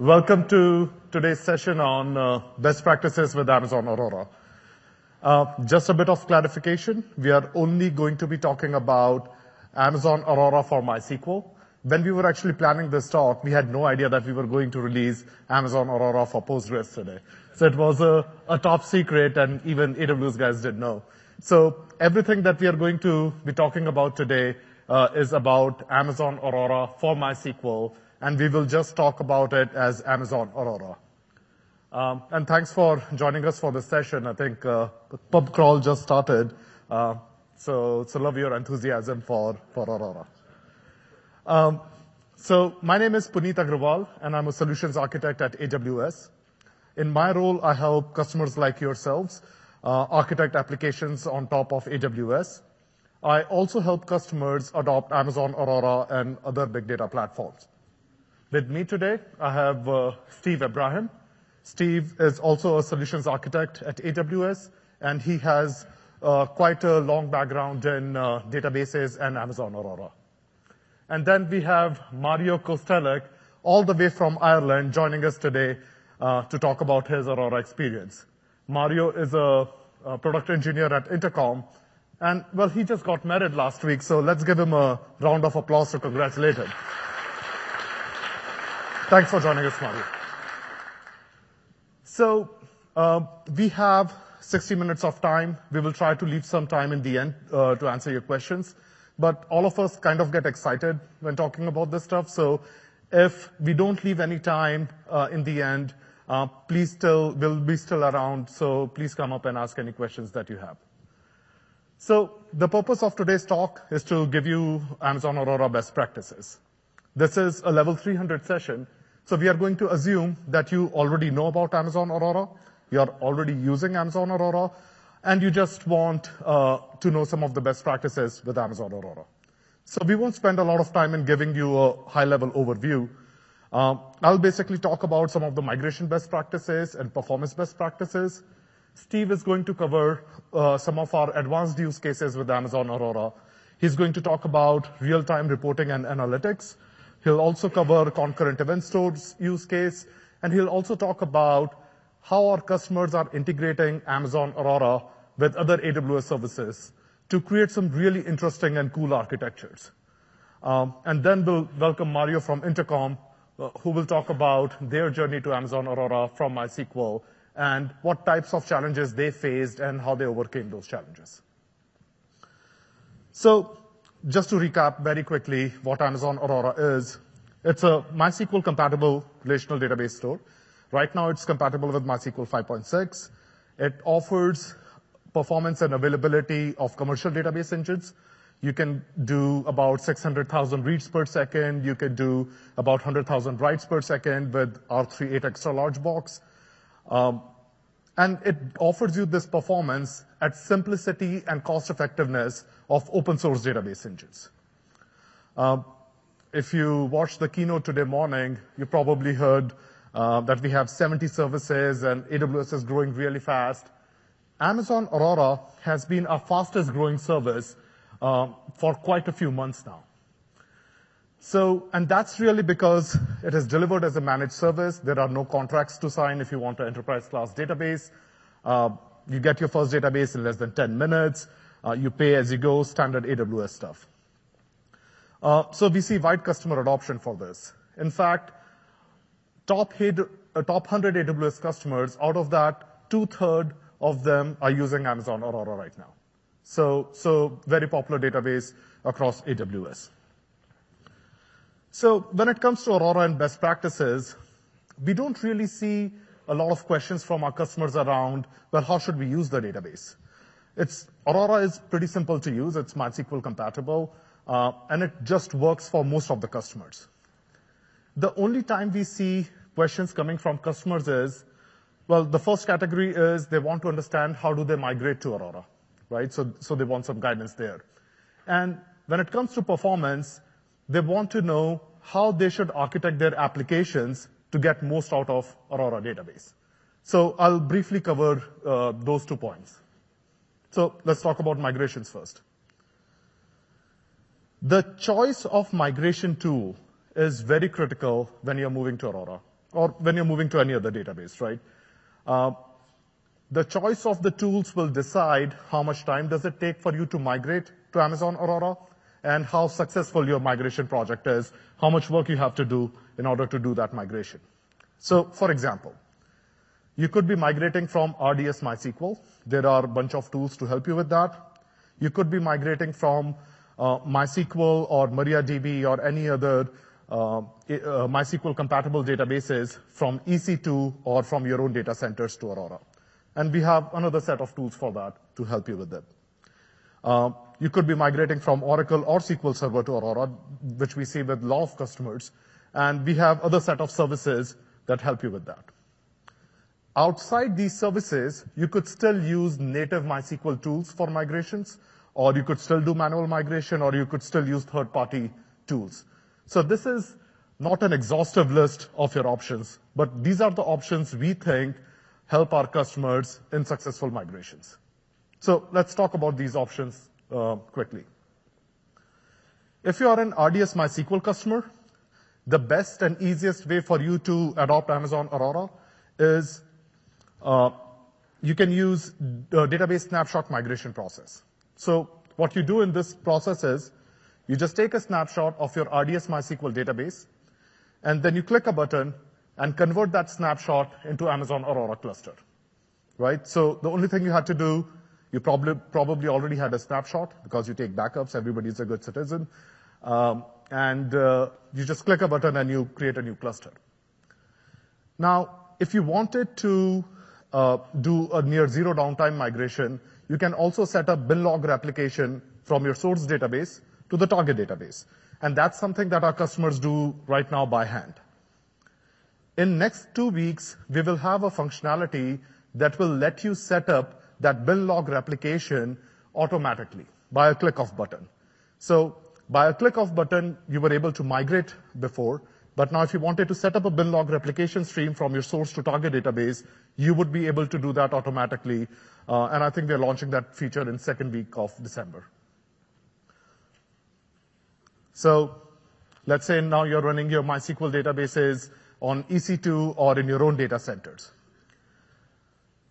Welcome to today's session on uh, best practices with Amazon Aurora. Uh, just a bit of clarification, we are only going to be talking about Amazon Aurora for MySQL. When we were actually planning this talk, we had no idea that we were going to release Amazon Aurora for Postgres today. So it was a top secret, and even AWS guys didn't know. So everything that we are going to be talking about today uh, is about Amazon Aurora for MySQL, and we will just talk about it as Amazon Aurora. Um, and thanks for joining us for this session. I think the pub crawl just started, so so love your enthusiasm for for Aurora. Um, so my name is Puneet Agrawal, and I'm a solutions architect at AWS. In my role, I help customers like yourselves architect applications on top of AWS. I also help customers adopt Amazon Aurora and other big data platforms. With me today, I have uh, Steve Ebrahim. Steve is also a solutions architect at AWS, and he has uh, quite a long background in uh, databases and Amazon Aurora. And then we have Mario Kostelac, all the way from Ireland, joining us today to talk about his Aurora experience. Mario is a product engineer at Intercom, and, well, he just got married last week, so let's give him a round of applause to congratulate him. Thanks for joining us, Mario. So, uh, we have 60 minutes of time. We will try to leave some time in the end uh, to answer your questions, but all of us kind of get excited when talking about this stuff. So if we don't leave any time uh, in the end, please still, we'll be still around, so please come up and ask any questions that you have. So the purpose of today's talk is to give you Amazon Aurora best practices. This is a level 300 session, we are going to assume that you already know about Amazon Aurora, you are already using Amazon Aurora, and you just want uh, to know some of the best practices with Amazon Aurora. So we won't spend a lot of time in giving you a high-level overview. Um, I'll basically talk about some of the migration best practices and performance best practices. Steve is going to cover uh, some of our advanced use cases with Amazon Aurora. He's going to talk about real-time reporting and analytics. He'll also cover concurrent event stores use case, and he'll also talk about how our customers are integrating Amazon Aurora with other AWS services to create some really interesting and cool architectures. Um, and then we'll welcome Mario from Intercom, uh, who will talk about their journey to Amazon Aurora from MySQL, and what types of challenges they faced and how they overcame those challenges. Just to recap very quickly what Amazon Aurora is, it's a MySQL-compatible relational database store. Right now, it's compatible with MySQL 5.6. It offers performance and availability of commercial database engines. You can do about 600,000 reads per second. You can do about 100,000 writes per second with R3 8 large box. Um, And it offers you this performance at simplicity and cost-effectiveness of open source database engines. Uh, if you watched the keynote today morning, you probably heard uh, that we have 70 services, and AWS is growing really fast. Amazon Aurora has been our fastest-growing service uh, for quite a few months now. So and that's really because it is delivered as a managed service. There are no contracts to sign if you want an enterprise-class database. Uh, you get your first database in less than 10 minutes. Uh, you pay as you go, standard AWS stuff. Uh so we see wide customer adoption for this. In fact, top uh, 100 AWS customers, out of that, two-third of them are using Amazon Aurora right now. So so very popular database across AWS. So when it comes to Aurora and best practices, we don't really see a lot of questions from our customers around, "Well, how should we use the database?" It's Aurora is pretty simple to use. It's MySQL compatible, uh, and it just works for most of the customers. The only time we see questions coming from customers is, well, the first category is they want to understand how do they migrate to Aurora, right? So so they want some guidance there. And when it comes to performance, they want to know how they should architect their applications to get most out of Aurora Database. So I'll briefly cover those two points. So let's talk about migrations first. The choice of migration tool is very critical when you're moving to Aurora. or when you're moving to any other database, right? Uh, the choice of the tools will decide how much time does it take for you to migrate to Amazon Aurora and how successful your migration project is, how much work you have to do in order to do that migration. So, for example, you could be migrating from RDS MySQL. There are a bunch of tools to help you with that. You could be migrating from uh, MySQL or MariaDB or any other uh, uh, MySQL compatible databases from EC2 or from your own data centers to Aurora. And we have another set of tools for that to help you with it. Uh, you could be migrating from Oracle or SQL Server to Aurora, which we see with a lot of customers, and we have other set of services that help you with that. Outside these services, you could still use native MySQL tools for migrations, or you could still do manual migration, or you could still use third-party tools. So this is not an exhaustive list of your options, but these are the options we think help our customers in successful migrations. So let's talk about these options uh, quickly. If you are an RDS MySQL customer, the best and easiest way for you to adopt Amazon Aurora is uh, you can use the database snapshot migration process. So what you do in this process is you just take a snapshot of your RDS MySQL database, and then you click a button and convert that snapshot into Amazon Aurora cluster, right? So the only thing you had to do, you probably, probably already had a snapshot because you take backups. Everybody's a good citizen. Um, and uh, you just click a button and you create a new cluster. Now, if you wanted to uh, do a near zero downtime migration, you can also set up bin log replication from your source database to the target database. And that's something that our customers do right now by hand. In next two weeks, we will have a functionality that will let you set up that bin log replication automatically by a click of button. So by a click of button, you were able to migrate before, but now if you wanted to set up a bin log replication stream from your source to target database, you would be able to do that automatically. Uh, and I think we're launching that feature in second week of December. So let's say now you're running your MySQL databases on EC2 or in your own data centers.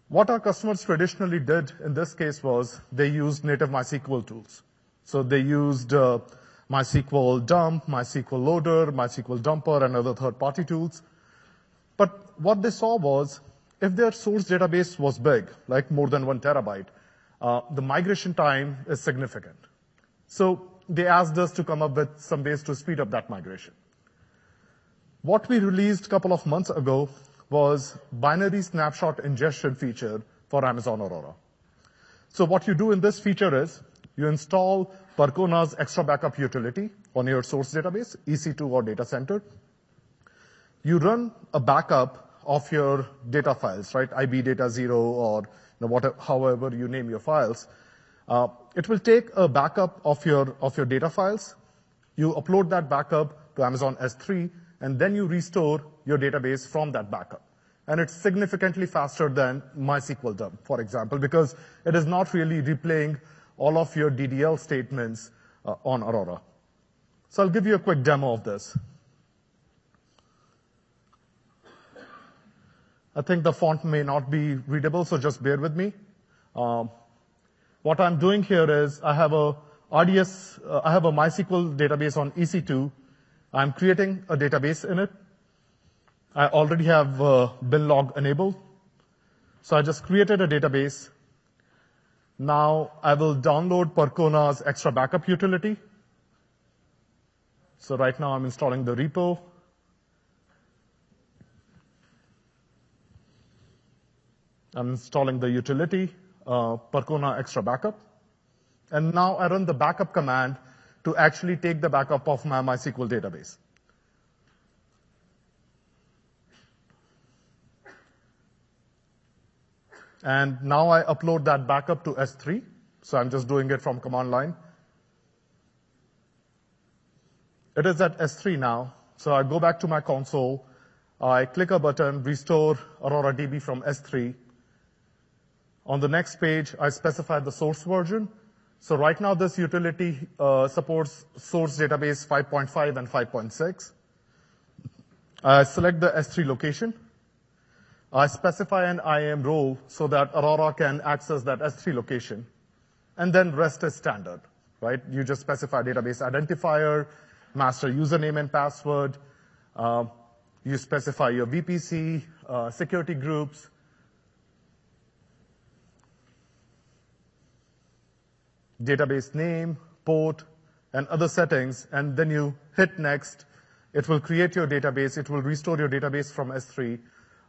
What our customers traditionally did in this case was they used native MySQL tools. So they used uh, MySQL dump, MySQL loader, MySQL dumper, and other third-party tools. But what they saw was if their source database was big, like more than one terabyte, uh, the migration time is significant. So they asked us to come up with some ways to speed up that migration. What we released a couple of months ago was binary snapshot ingestion feature for Amazon Aurora. So what you do in this feature is you install Percona's XtraBackup utility on your source database, EC2 or data center. You run a backup of your data files, right? IB data zero or however you name your files. Uh, it will take a backup of your, of your data files. You upload that backup to Amazon S3, and then you restore your database from that backup. And it's significantly faster than MySQL dump, for example, because it is not really replaying all of your DDL statements uh, on Aurora. So I'll give you a quick demo of this. I think the font may not be readable, so just bear with me. Um, what I'm doing here is I have a RDS, uh, I have a MySQL database on EC2. I'm creating a database in it. I already have uh, log enabled. So I just created a database. Now I will download Percona's XtraBackup utility. So right now I'm installing the repo. I'm installing the utility uh, Percona XtraBackup. And now I run the backup command to actually take the backup of my MySQL database. And now I upload that backup to S3. So I'm just doing it from command line. It is at S3 now. So I go back to my console. I click a button, restore Aurora DB from S3. On the next page, I specify the source version. So right now, this utility uh, supports source database 5.5 and 5.6. I select the S3 location. I specify an IAM role so that Aurora can access that S3 location, and then rest is standard, right? You just specify database identifier, master username and password. Uh, you specify your VPC, uh, security groups, database name, port, and other settings, and then you hit next. It will create your database. It will restore your database from S3.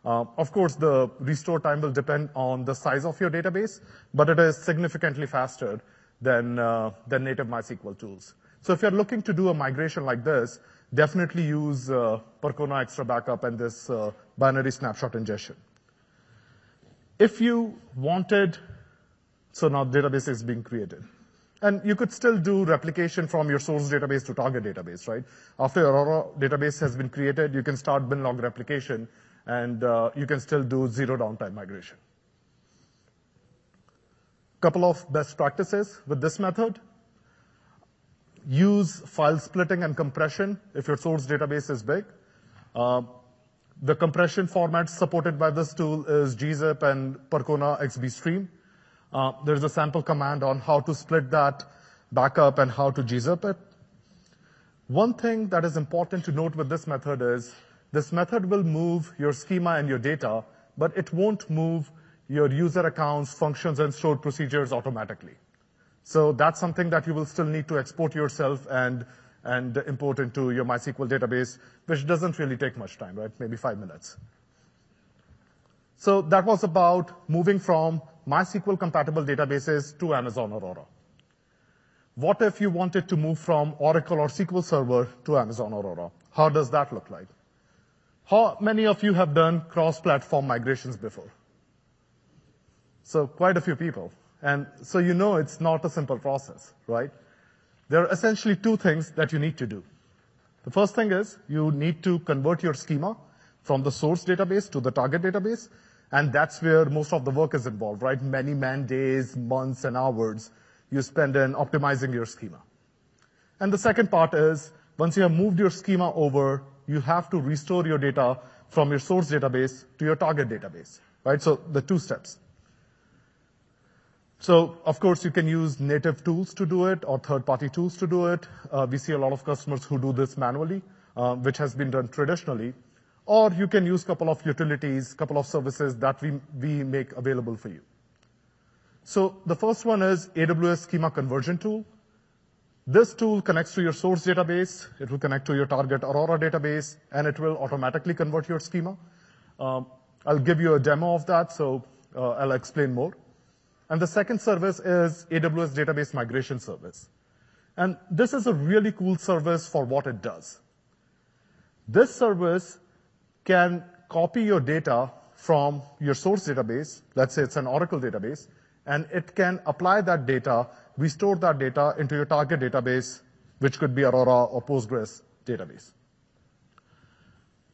Uh, of course, the restore time will depend on the size of your database, but it is significantly faster than, uh, native MySQL tools. So if you're looking to do a migration like this, definitely use uh, Percona XtraBackup and this binary snapshot ingestion. If you wanted, so now database is being created. And you could still do replication from your source database to target database, right? After Aurora database has been created, you can start binlog replication, and uh, you can still do zero downtime migration. Couple of best practices with this method. Use file splitting and compression if your source database is big. Uh, the compression formats supported by this tool is gzip and Percona XB Stream. Uh, there's a sample command on how to split that backup and how to gzip it. One thing that is important to note with this method is this method will move your schema and your data, but it won't move your user accounts, functions, and stored procedures automatically. So that's something that you will still need to export yourself and, and import into your MySQL database, which doesn't really take much time, right? Maybe five minutes. So that was about moving from MySQL compatible databases to Amazon Aurora. What if you wanted to move from Oracle or SQL Server to Amazon Aurora? How does that look like? How many of you have done cross-platform migrations before? So quite a few people. And so you know it's not a simple process, right? There are essentially two things that you need to do. The first thing is you need to convert your schema from the source database to the target database, and that's where most of the work is involved, right? Many man days, months, and hours you spend in optimizing your schema. And the second part is once you have moved your schema over, you have to restore your data from your source database to your target database, right? So the two steps. So of course, you can use native tools to do it or third-party tools to do it. Uh, we see a lot of customers who do this manually, uh, which has been done traditionally. Or you can use a couple of utilities, a couple of services that we, we make available for you. So the first one is AWS Schema Conversion Tool. This tool connects to your source database, it will connect to your target Aurora database, and it will automatically convert your schema. Um, I'll give you a demo of that, so uh, I'll explain more. And the second service is AWS Database Migration Service. And this is a really cool service for what it does. This service can copy your data from your source database, let's say it's an Oracle database, and it can apply that data, restore that data into your target database, which could be Aurora or Postgres database.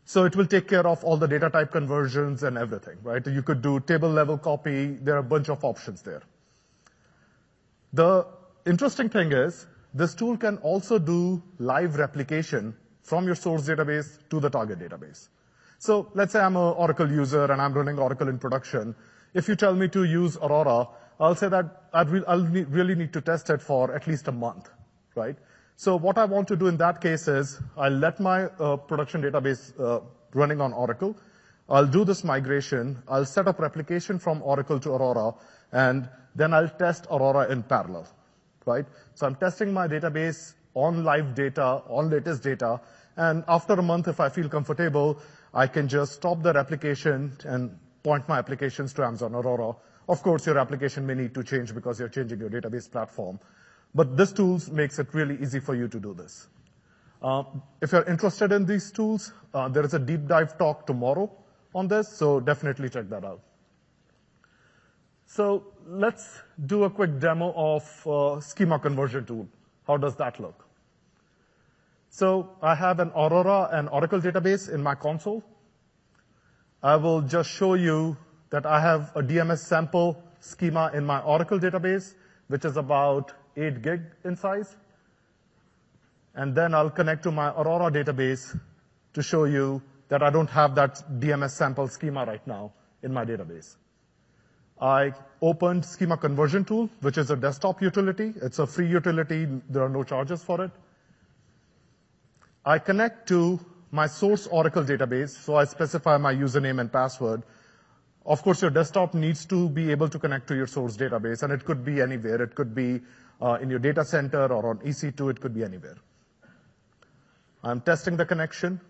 So it will take care of all the data type conversions and everything, right? You could do table level copy. There are a bunch of options there. The interesting thing is this tool can also do live replication from your source database to the target database. So let's say I'm an Oracle user and I'm running Oracle in production. If you tell me to use Aurora, I'll say that I'll really need to test it for at least a month, right? So what I want to do in that case is I'll let my uh, production database uh, running on Oracle. I'll do this migration. I'll set up replication from Oracle to Aurora, and then I'll test Aurora in parallel, right? So I'm testing my database on live data, on latest data, and after a month, if I feel comfortable, I can just stop the replication and point my applications to Amazon Aurora. Of course, your application may need to change because you're changing your database platform. But this tool makes it really easy for you to do this. Uh, if you're interested in these tools, uh, there is a deep dive talk tomorrow on this, so definitely check that out. So let's do a quick demo of uh, schema conversion tool. How does that look? So I have an Aurora and Oracle database in my console. I will just show you that I have a DMS sample schema in my Oracle database, which is about 8 gig in size. And then I'll connect to my Aurora database to show you that I don't have that DMS sample schema right now in my database. I opened Schema Conversion Tool, which is a desktop utility. It's a free utility. There are no charges for it. I connect to my source Oracle database, so I specify my username and password. Of course, your desktop needs to be able to connect to your source database, and it could be anywhere. It could be uh, in your data center or on EC2. It could be anywhere. I'm testing the connection.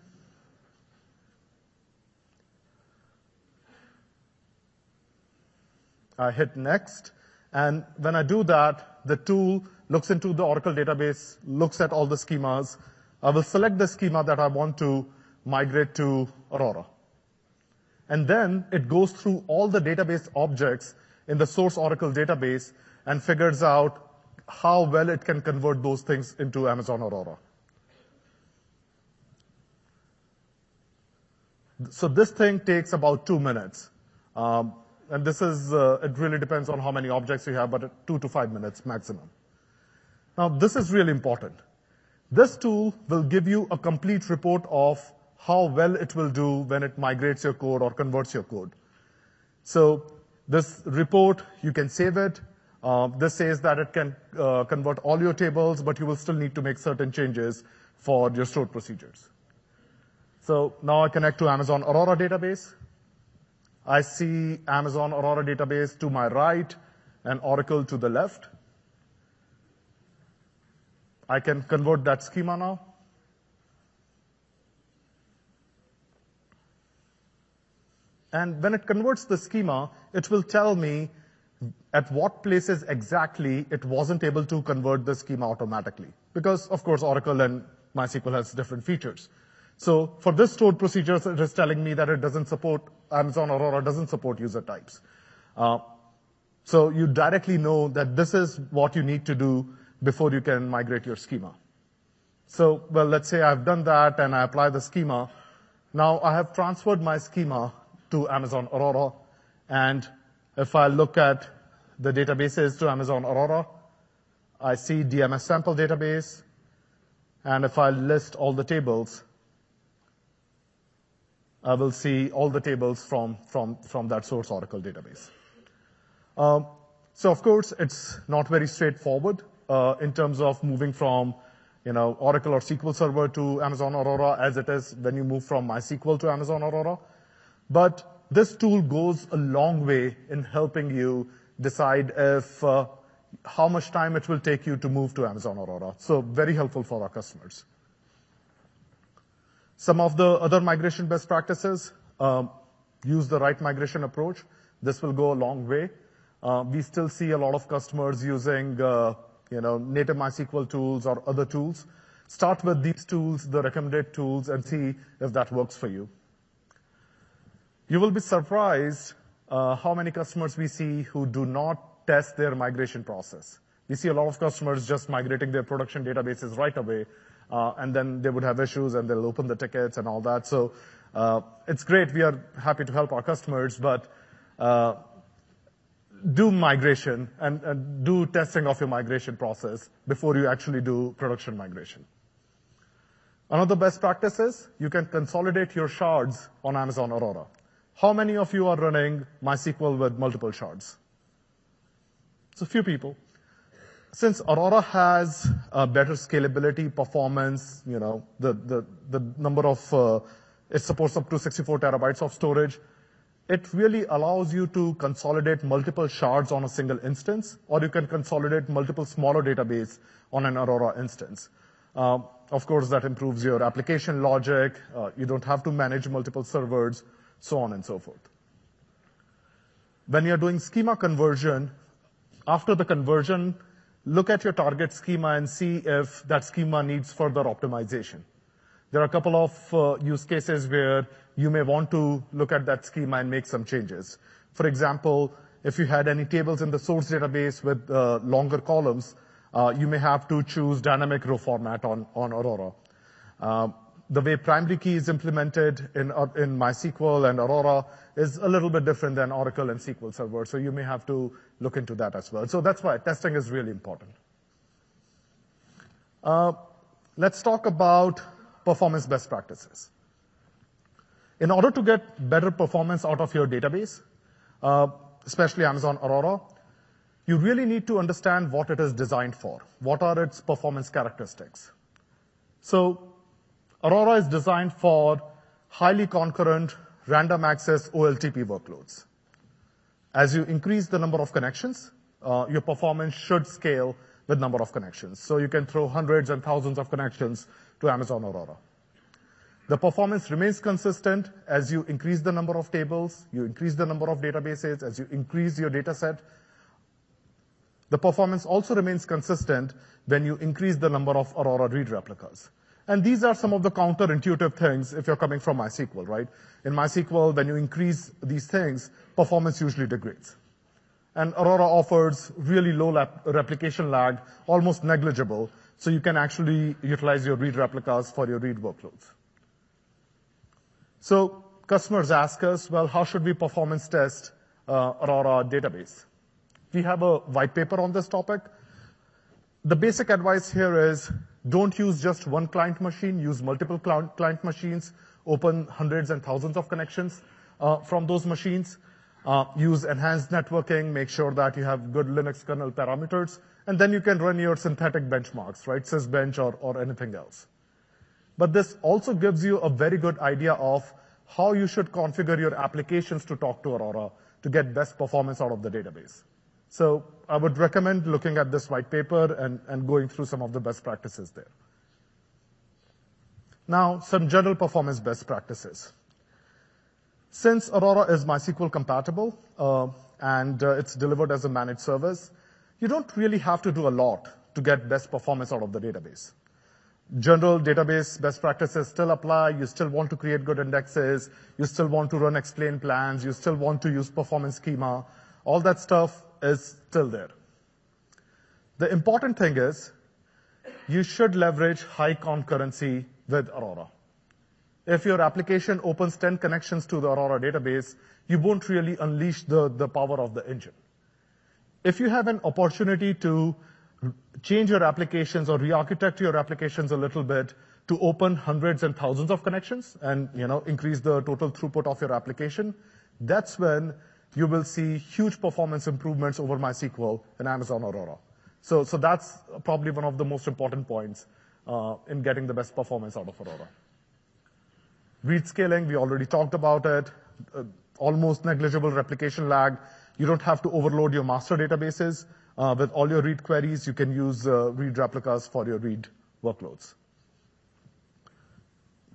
I hit next, and when I do that, the tool looks into the Oracle database, looks at all the schemas. I will select the schema that I want to migrate to Aurora. And then it goes through all the database objects in the source Oracle database and figures out how well it can convert those things into Amazon Aurora. So this thing takes about two minutes. Um, and this is, uh, it really depends on how many objects you have, but two to five minutes maximum. Now, this is really important. This tool will give you a complete report of how well it will do when it migrates your code or converts your code. So this report, you can save it. Uh, this says that it can uh, convert all your tables, but you will still need to make certain changes for your stored procedures. So now I connect to Amazon Aurora database. I see Amazon Aurora database to my right and Oracle to the left. I can convert that schema now. And when it converts the schema, it will tell me at what places exactly it wasn't able to convert the schema automatically. Because, of course, Oracle and MySQL has different features. So for this stored procedures, it is telling me that it doesn't support, Amazon Aurora doesn't support user types. Uh, so you directly know that this is what you need to do before you can migrate your schema. So, well, let's say I've done that and I apply the schema. Now I have transferred my schema to Amazon Aurora. And if I look at the databases to Amazon Aurora, I see DMS sample database. And if I list all the tables, I will see all the tables from, from, from that source Oracle database. Um, so of course, it's not very straightforward uh, in terms of moving from you know, Oracle or SQL Server to Amazon Aurora as it is when you move from MySQL to Amazon Aurora. But this tool goes a long way in helping you decide if uh, how much time it will take you to move to Amazon Aurora. So very helpful for our customers. Some of the other migration best practices, um, use the right migration approach. This will go a long way. Uh, we still see a lot of customers using, uh, you know, native MySQL tools or other tools. Start with these tools, the recommended tools, and see if that works for you. You will be surprised uh, how many customers we see who do not test their migration process. We see a lot of customers just migrating their production databases right away uh, and then they would have issues and they'll open the tickets and all that. So uh, it's great. We are happy to help our customers, but do migration and do testing of your migration process before you actually do production migration. Another best practice is you can consolidate your shards on Amazon Aurora. How many of you are running MySQL with multiple shards? It's a few people. Since Aurora has better scalability, performance, you know, the, number of, uh, it supports up to 64 terabytes of storage, it really allows you to consolidate multiple shards on a single instance, or you can consolidate multiple smaller database on an Aurora instance. Uh, of course, that improves your application logic. Uh, you don't have to manage multiple servers, so on and so forth. When you're doing schema conversion, after the conversion, look at your target schema and see if that schema needs further optimization. There are a couple of uh, use cases where you may want to look at that schema and make some changes. For example, if you had any tables in the source database with uh, longer columns, uh, you may have to choose dynamic row format on, on Aurora. Um, the way primary key is implemented in, uh, in MySQL and Aurora is a little bit different than Oracle and SQL Server, so you may have to look into that as well. So that's why testing is really important. Uh, let's talk about performance best practices. In order to get better performance out of your database, uh, especially Amazon Aurora, you really need to understand what it is designed for. What are its performance characteristics? Aurora is designed for highly concurrent random access OLTP workloads. As you increase the number of connections, uh, your performance should scale with number of connections. So you can throw hundreds and thousands of connections to Amazon Aurora. The performance remains consistent as you increase the number of tables, you increase the number of databases, as you increase your data set. The performance also remains consistent when you increase the number of Aurora read replicas. And these are some of the counterintuitive things if you're coming from MySQL, right? In MySQL, when you increase these things, performance usually degrades. And Aurora offers really low replication lag, almost negligible, so you can actually utilize your read replicas for your read workloads. So customers ask us, well, how should we performance test uh, Aurora database? We have a white paper on this topic. The basic advice here is don't use just one client machine, use multiple client machines, open hundreds and thousands of connections uh, from those machines. Uh, use enhanced networking, make sure that you have good Linux kernel parameters, and then you can run your synthetic benchmarks, right? Sysbench or, or anything else. But this also gives you a very good idea of how you should configure your applications to talk to Aurora to get best performance out of the database. I would recommend looking at this white paper and, and going through some of the best practices there. Now, some general performance best practices. Since Aurora is MySQL compatible, uh, and uh, it's delivered as a managed service, you don't really have to do a lot to get best performance out of the database general database best practices still apply. You still want to create good indexes. You still want to run explain plans. You still want to use performance schema. All that stuff is still there. The important thing is you should leverage high concurrency with Aurora. If your application opens 10 connections to the Aurora database, you won't really unleash the, power of the engine. If you have an opportunity to change your applications or re-architect your applications a little bit to open hundreds and thousands of connections and, you know, increase the total throughput of your application, that's when you will see huge performance improvements over MySQL and Amazon Aurora. So, that's probably one of the most important points uh, in getting the best performance out of Aurora. Read scaling, we already talked about it. Uh, almost negligible replication lag. You don't have to overload your master databases. Uh, with all your read queries, you can use read replicas for your read workloads.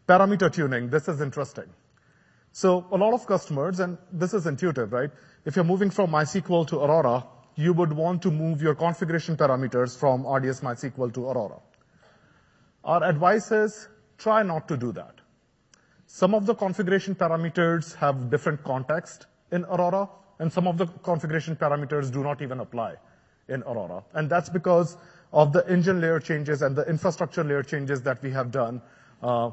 Parameter tuning, this is interesting. So a lot of customers, and this is intuitive, right? If you're moving from MySQL to Aurora, you would want to move your configuration parameters from RDS MySQL to Aurora. Our advice is try not to do that. Some of the configuration parameters have different context in Aurora, and some of the configuration parameters do not even apply in Aurora. And that's because of the engine layer changes and the infrastructure layer changes that we have done uh,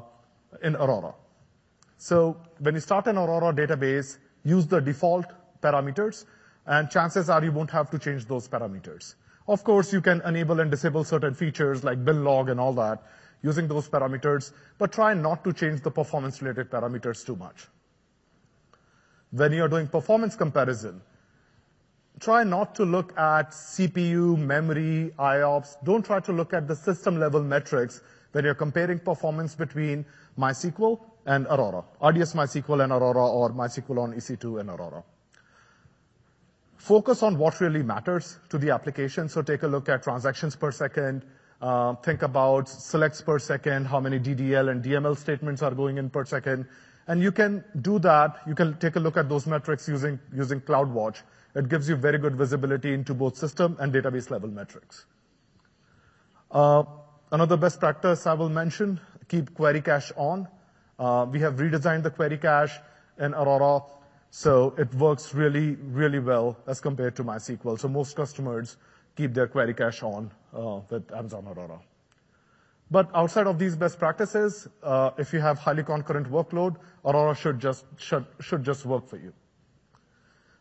in Aurora. So when you start an Aurora database, use the default parameters, and chances are you won't have to change those parameters. Of course, you can enable and disable certain features like bin log and all that using those parameters, but try not to change the performance-related parameters too much. When you're doing performance comparison, try not to look at CPU, memory, IOPS. Don't try to look at the system-level metrics when you're comparing performance between MySQL and Aurora, RDS MySQL and Aurora, or MySQL on EC2 and Aurora. Focus on what really matters to the application. So take a look at transactions per second. Uh, think about selects per second, how many DDL and DML statements are going in per second. And you can do that. You can take a look at those metrics using, using CloudWatch it gives you very good visibility into both system and database level metrics. Uh, another best practice I will mention, keep query cache on. Uh, we have redesigned the query cache in Aurora, so it works really, really well as compared to MySQL. So most customers keep their query cache on uh, with Amazon Aurora. But outside of these best practices, uh, if you have highly concurrent workload, Aurora should just, should, should just work for you.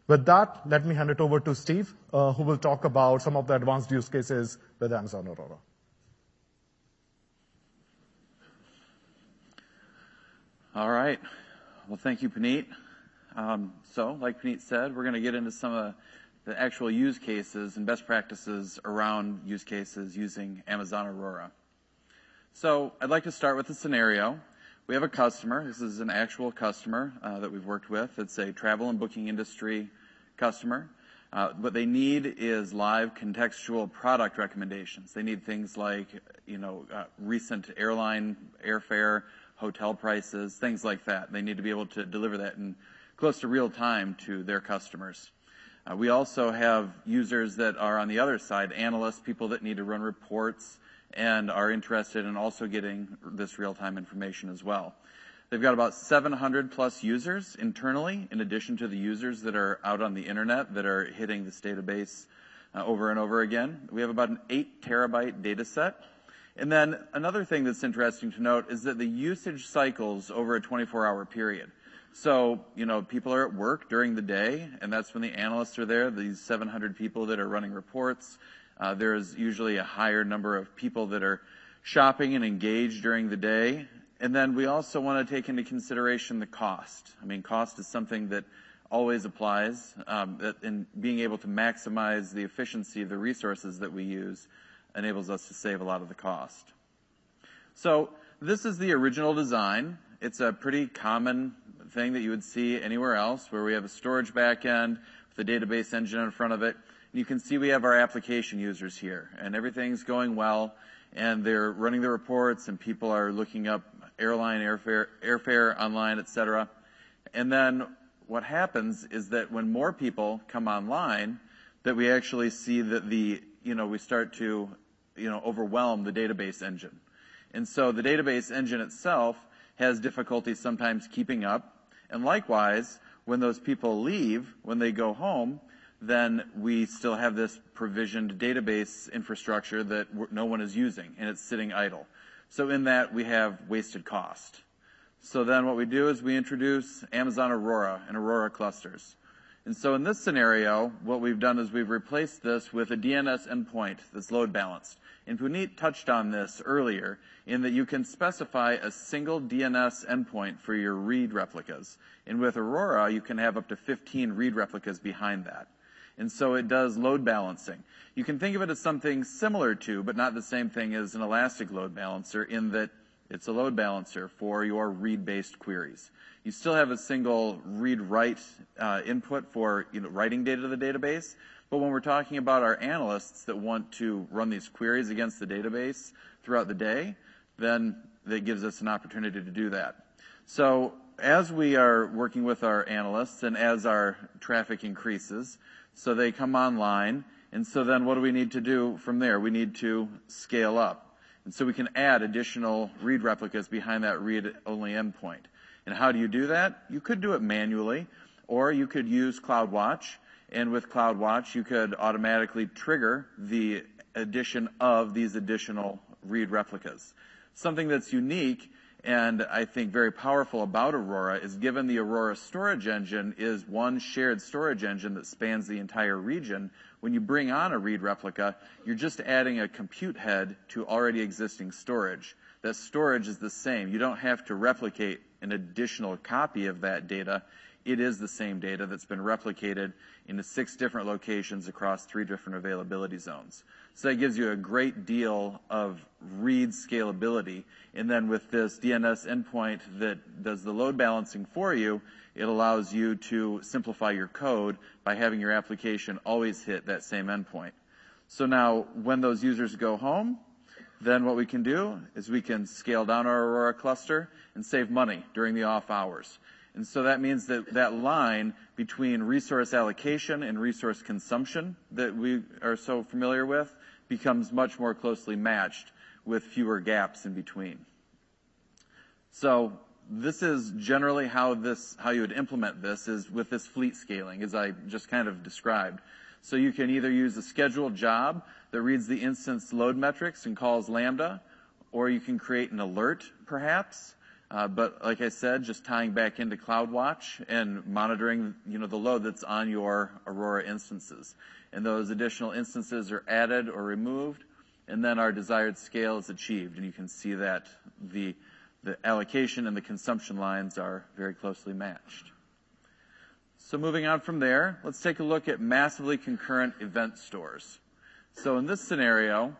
With that, let me hand it over to Steve, who will talk about some of the advanced use cases with Amazon Aurora. All right. Well, thank you, Puneet. Um, so like Puneet said, we're gonna get into some of the actual use cases and best practices around use cases using Amazon Aurora. So I'd like to start with a scenario. We have a customer. This is an actual customer uh, that we've worked with. It's a travel and booking industry customer. Uh, what they need is live contextual product recommendations. They need things like, you know, uh, recent airline airfare, hotel prices, things like that. They need to be able to deliver that in close to real time to their customers. Uh, we also have users that are on the other side, analysts, people that need to run reports and are interested in also getting this real-time information as well. They've got about 700+ users internally, in addition to the users that are out on the internet, that are hitting this database uh, over and over again. We have about an 8 TB data set. Another thing that's interesting to note is that the usage cycles over a 24-hour period. So, you know, people are at work during the day, and that's when the analysts are there, these 700 people that are running reports. Uh, There's usually a higher number of people that are shopping and engaged during the day. And then we also wanna take into consideration the cost. I mean, cost is something that always applies, um, in being able to maximize the efficiency of the resources that we use enables us to save a lot of the cost. So this is the original design. It's a pretty common thing that you would see anywhere else, where we have a storage backend with a database engine in front of it. You can see we have our application users here, and everything's going well, and they're running the reports, and people are looking up airline airfare, airfare online, et cetera. And then what happens is that when more people come online, that we actually see that the, you know, we start to, you know, overwhelm the database engine. And so the database engine itself has difficulty sometimes keeping up. And likewise, when those people leave, when they go home, then we still have this provisioned database infrastructure that no one is using, and it's sitting idle. So in that, we have wasted cost. So then what we do is we introduce Amazon Aurora and Aurora clusters. And so in this scenario, what we've done is we've replaced this with a DNS endpoint that's load balanced. And Puneet touched on this earlier, in that you can specify a single DNS endpoint for your read replicas. And with Aurora, you can have up to 15 read replicas behind that. And so it does load balancing. You can think of it as something similar to, but not the same thing as an elastic load balancer, in that it's a load balancer for your read-based queries. You still have a single read-write uh, input for, you know, writing data to the database, but when we're talking about our analysts that want to run these queries against the database throughout the day, then that gives us an opportunity to do that. So as we are working with our analysts and as our traffic increases, so they come online, and so then what do we need to do from there? We need to scale up. And so we can add additional read replicas behind that read-only endpoint. And how do you do that? You could do it manually, or you could use CloudWatch, and with CloudWatch, you could automatically trigger the addition of these additional read replicas. Something that's unique, and I think very powerful about Aurora, is given the Aurora storage engine is one shared storage engine that spans the entire region. When you bring on a read replica, you're just adding a compute head to already existing storage. That storage is the same. You don't have to replicate an additional copy of that data. It is the same data that's been replicated into six different locations across three different availability zones. So that gives you a great deal of read scalability. And then with this DNS endpoint that does the load balancing for you, it allows you to simplify your code by having your application always hit that same endpoint. So now, when those users go home, then what we can do is we can scale down our Aurora cluster and save money during the off hours. And so that means that that line between resource allocation and resource consumption that we are so familiar with, becomes much more closely matched with fewer gaps in between. So this is generally how this, how you would implement this, is with this fleet scaling, as I just kind of described. So you can either use a scheduled job that reads the instance load metrics and calls Lambda, or you can create an alert, perhaps. Uh, but like I said, just tying back into CloudWatch and monitoring, you know, the load that's on your Aurora instances. And those additional instances are added or removed, and then our desired scale is achieved, and you can see that the the allocation and the consumption lines are very closely matched. So moving on from there, let's take a look at massively concurrent event stores. So in this scenario,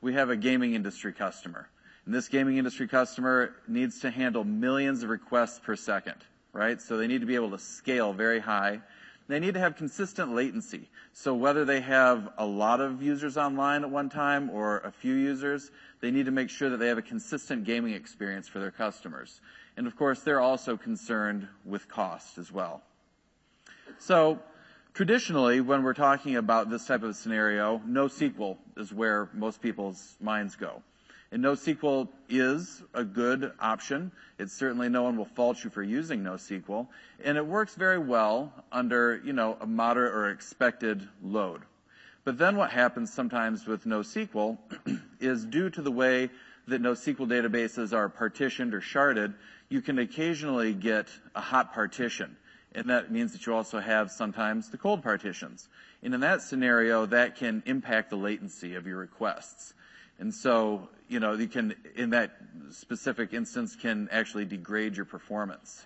we have a gaming industry customer. And this gaming industry customer needs to handle millions of requests per second, right? So they need to be able to scale very high. They need to have consistent latency. So whether they have a lot of users online at one time or a few users, they need to make sure that they have a consistent gaming experience for their customers. And of course, they're also concerned with cost as well. So traditionally, when we're talking about this type of scenario, NoSQL is where most people's minds go. And NoSQL is a good option. It's certainly no one will fault you for using NoSQL, and it works very well under, you know, a moderate or expected load. But then what happens sometimes with NoSQL is due to the way that NoSQL databases are partitioned or sharded, you can occasionally get a hot partition. And that means that you also have sometimes the cold partitions. And in that scenario, that can impact the latency of your requests. And so, you know, you can, in that specific instance, can actually degrade your performance.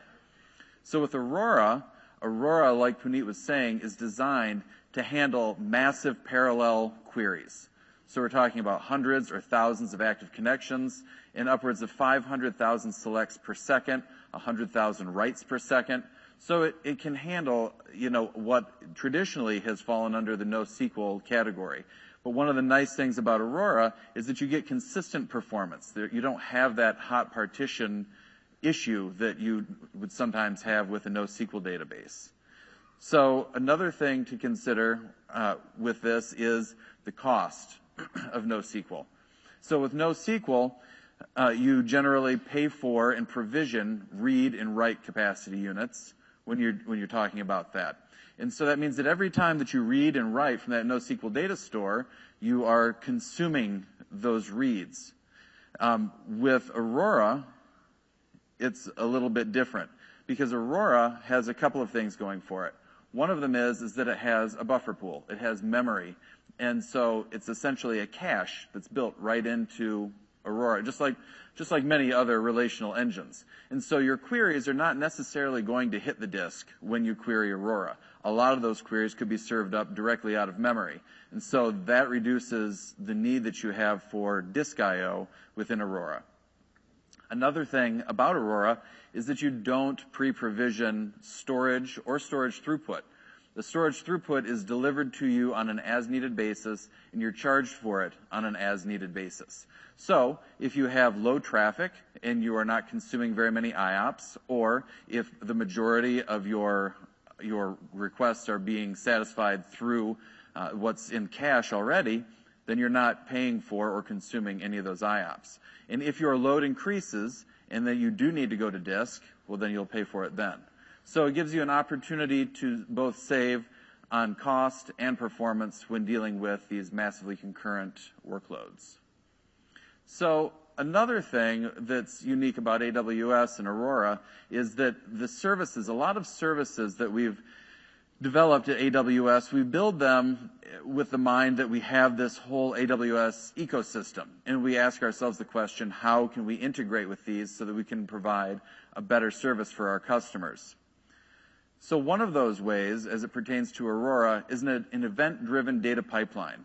So with Aurora, Aurora, like Puneet was saying, is designed to handle massive parallel queries. So we're talking about hundreds or thousands of active connections and upwards of 500,000 selects per second, 100,000 writes per second. So it, it can handle, you know, what traditionally has fallen under the NoSQL category. But one of the nice things about Aurora is that you get consistent performance. You don't have that hot partition issue that you would sometimes have with a NoSQL database. So another thing to consider uh, with this is the cost of NoSQL. So with NoSQL, uh, you generally pay for and provision read and write capacity units when you're when you're talking about that. And so that means that every time that you read and write from that NoSQL data store, you are consuming those reads. Um, with Aurora, it's a little bit different because Aurora has a couple of things going for it. One of them is, is that it has a buffer pool. It has memory. And so it's essentially a cache that's built right into Aurora, just like, just like many other relational engines. And so your queries are not necessarily going to hit the disk when you query Aurora. A lot of those queries could be served up directly out of memory. And so that reduces the need that you have for disk I.O. within Aurora. Another thing about Aurora is that you don't pre-provision storage or storage throughput. The storage throughput is delivered to you on an as-needed basis, and you're charged for it on an as-needed basis. So if you have low traffic and you are not consuming very many IOPS, or if the majority of your your requests are being satisfied through uh, what's in cache already, then you're not paying for or consuming any of those IOPS. And if your load increases and then you do need to go to disk, well, then you'll pay for it then. So it gives you an opportunity to both save on cost and performance when dealing with these massively concurrent workloads. So another thing that's unique about AWS and Aurora is that the services, a lot of services that we've developed at AWS, we build them with the mind that we have this whole AWS ecosystem. And we ask ourselves the question, how can we integrate with these so that we can provide a better service for our customers? So one of those ways, as it pertains to Aurora, is an, an event-driven data pipeline.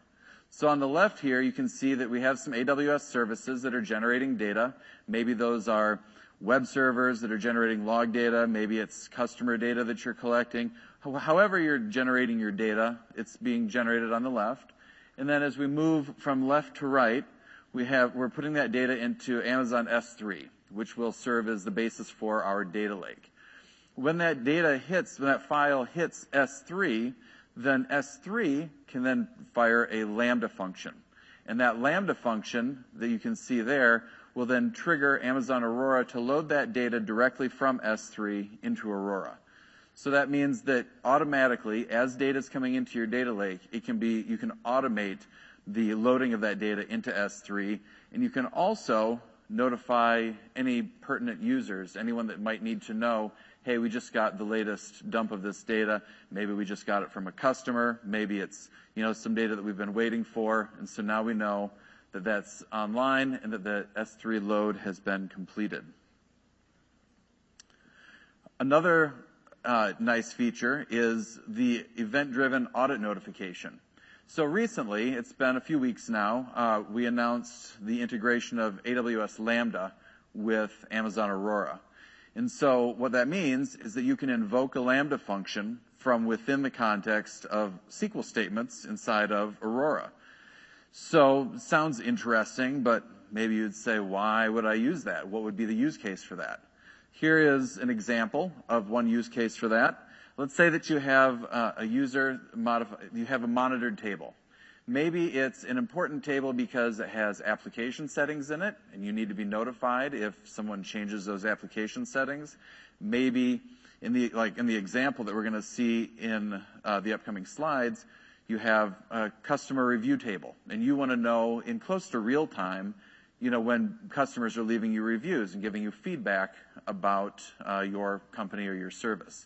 So on the left here, you can see that we have some AWS services that are generating data. Maybe those are web servers that are generating log data. Maybe it's customer data that you're collecting. However you're generating your data, it's being generated on the left. And then as we move from left to right, we have, we're putting that data into Amazon S3, which will serve as the basis for our data lake when that data hits, when that file hits S3, then S3 can then fire a Lambda function. And that Lambda function that you can see there will then trigger Amazon Aurora to load that data directly from S3 into Aurora. So that means that automatically, as data is coming into your data lake, it can be, you can automate the loading of that data into S3, and you can also notify any pertinent users, anyone that might need to know, hey, we just got the latest dump of this data. Maybe we just got it from a customer. Maybe it's, you know, some data that we've been waiting for. And so now we know that that's online and that the S3 load has been completed. Another uh, nice feature is the event-driven audit notification. So recently, it's been a few weeks now, uh, we announced the integration of AWS Lambda with Amazon Aurora. And so what that means is that you can invoke a Lambda function from within the context of SQL statements inside of Aurora. So sounds interesting, but maybe you'd say, why would I use that? What would be the use case for that? Here is an example of one use case for that. Let's say that you have uh, a user modify, you have a monitored table. Maybe it's an important table because it has application settings in it, and you need to be notified if someone changes those application settings. Maybe in the, like in the example that we're gonna see in uh, the upcoming slides, you have a customer review table, and you wanna know in close to real time, you know, when customers are leaving you reviews and giving you feedback about uh, your company or your service.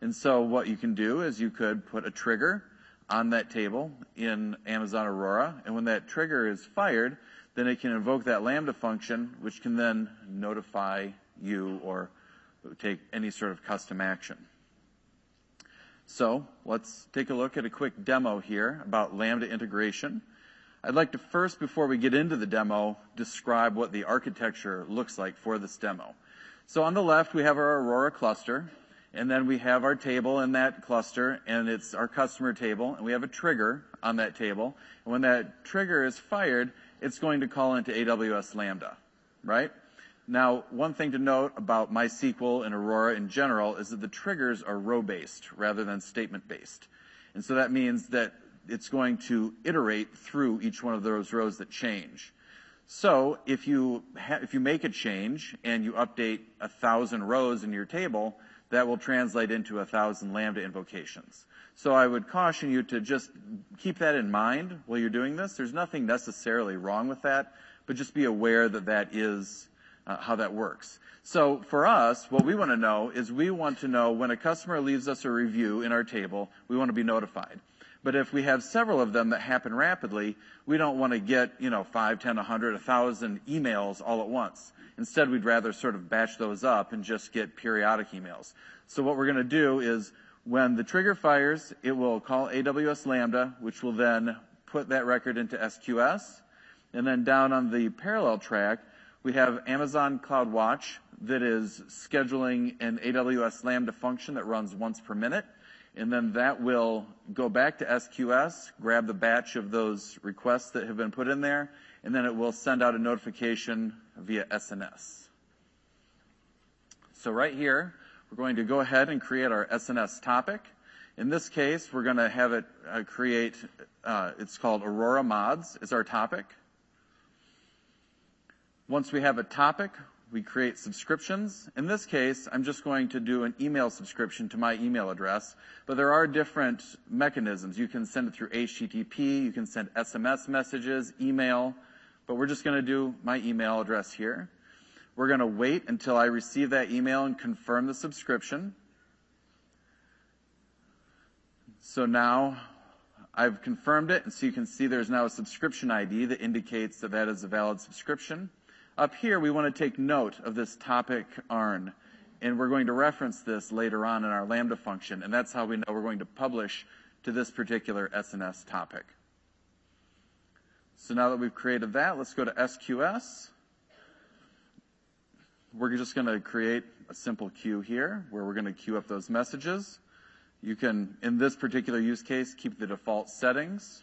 And so what you can do is you could put a trigger on that table in Amazon Aurora, and when that trigger is fired, then it can invoke that Lambda function, which can then notify you or take any sort of custom action. So let's take a look at a quick demo here about Lambda integration. I'd like to first, before we get into the demo, describe what the architecture looks like for this demo. So on the left, we have our Aurora cluster, and then we have our table in that cluster, and it's our customer table, and we have a trigger on that table. And when that trigger is fired, it's going to call into AWS Lambda, right? Now, one thing to note about MySQL and Aurora in general is that the triggers are row-based rather than statement-based. And so that means that it's going to iterate through each one of those rows that change. So if you if you make a change and you update a thousand rows in your table, that will translate into a thousand Lambda invocations. So I would caution you to just keep that in mind while you're doing this. There's nothing necessarily wrong with that, but just be aware that that is uh, how that works. So for us, what we want to know is we want to know when a customer leaves us a review in our table, we want to be notified. But if we have several of them that happen rapidly, we don't want to get, you know, 5, 10, 100, 1,000 emails all at once. Instead, we'd rather sort of batch those up and just get periodic emails. So what we're going to do is when the trigger fires, it will call AWS Lambda, which will then put that record into SQS. And then down on the parallel track, we have Amazon CloudWatch that is scheduling an AWS Lambda function that runs once per minute, and then that will go back to SQS, grab the batch of those requests that have been put in there, and then it will send out a notification via SNS. So right here, we're going to go ahead and create our SNS topic. In this case, we're going to have it uh, create, uh, it's called Aurora Mods is our topic. Once we have a topic, we create subscriptions. In this case, I'm just going to do an email subscription to my email address, but there are different mechanisms. You can send it through HTTP, you can send SMS messages, email, but we're just going to do my email address here. We're going to wait until I receive that email and confirm the subscription. So now I've confirmed it, and so you can see there's now a subscription ID that indicates that that is a valid subscription. Up here, we want to take note of this topic ARN, and we're going to reference this later on in our Lambda function, and that's how we know we're going to publish to this particular SNS topic. So now that we've created that, let's go to SQS. We're just going to create a simple queue here where we're going to queue up those messages. You can, in this particular use case, keep the default settings.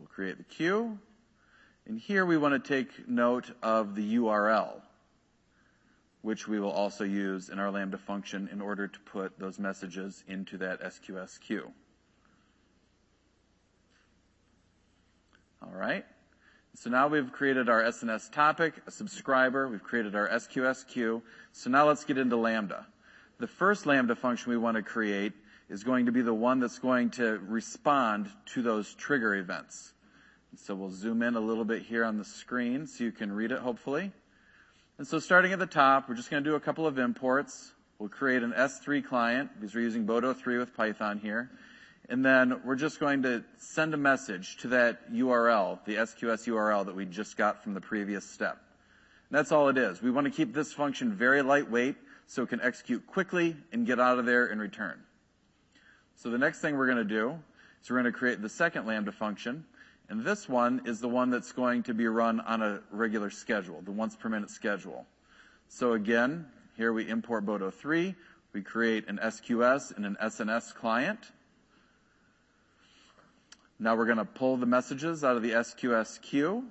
We'll create the queue. And here we want to take note of the URL, which we will also use in our Lambda function in order to put those messages into that SQS queue. All right. So now we've created our SNS topic, a subscriber, we've created our SQS queue. So now let's get into Lambda. The first Lambda function we want to create is going to be the one that's going to respond to those trigger events. So we'll zoom in a little bit here on the screen so you can read it hopefully. And so starting at the top, we're just going to do a couple of imports. We'll create an S3 client because we're using Boto 3 with Python here. And then we're just going to send a message to that URL, the SQS URL that we just got from the previous step. That's all it is. We want to keep this function very lightweight so it can execute quickly and get out of there and return. So the next thing we're going to do is we're going to create the second Lambda function, and this one is the one that's going to be run on a regular schedule, the once per minute schedule. So again, here we import Boto3, we create an SQS and an SNS client. Now we're going to pull the messages out of the SQS queue.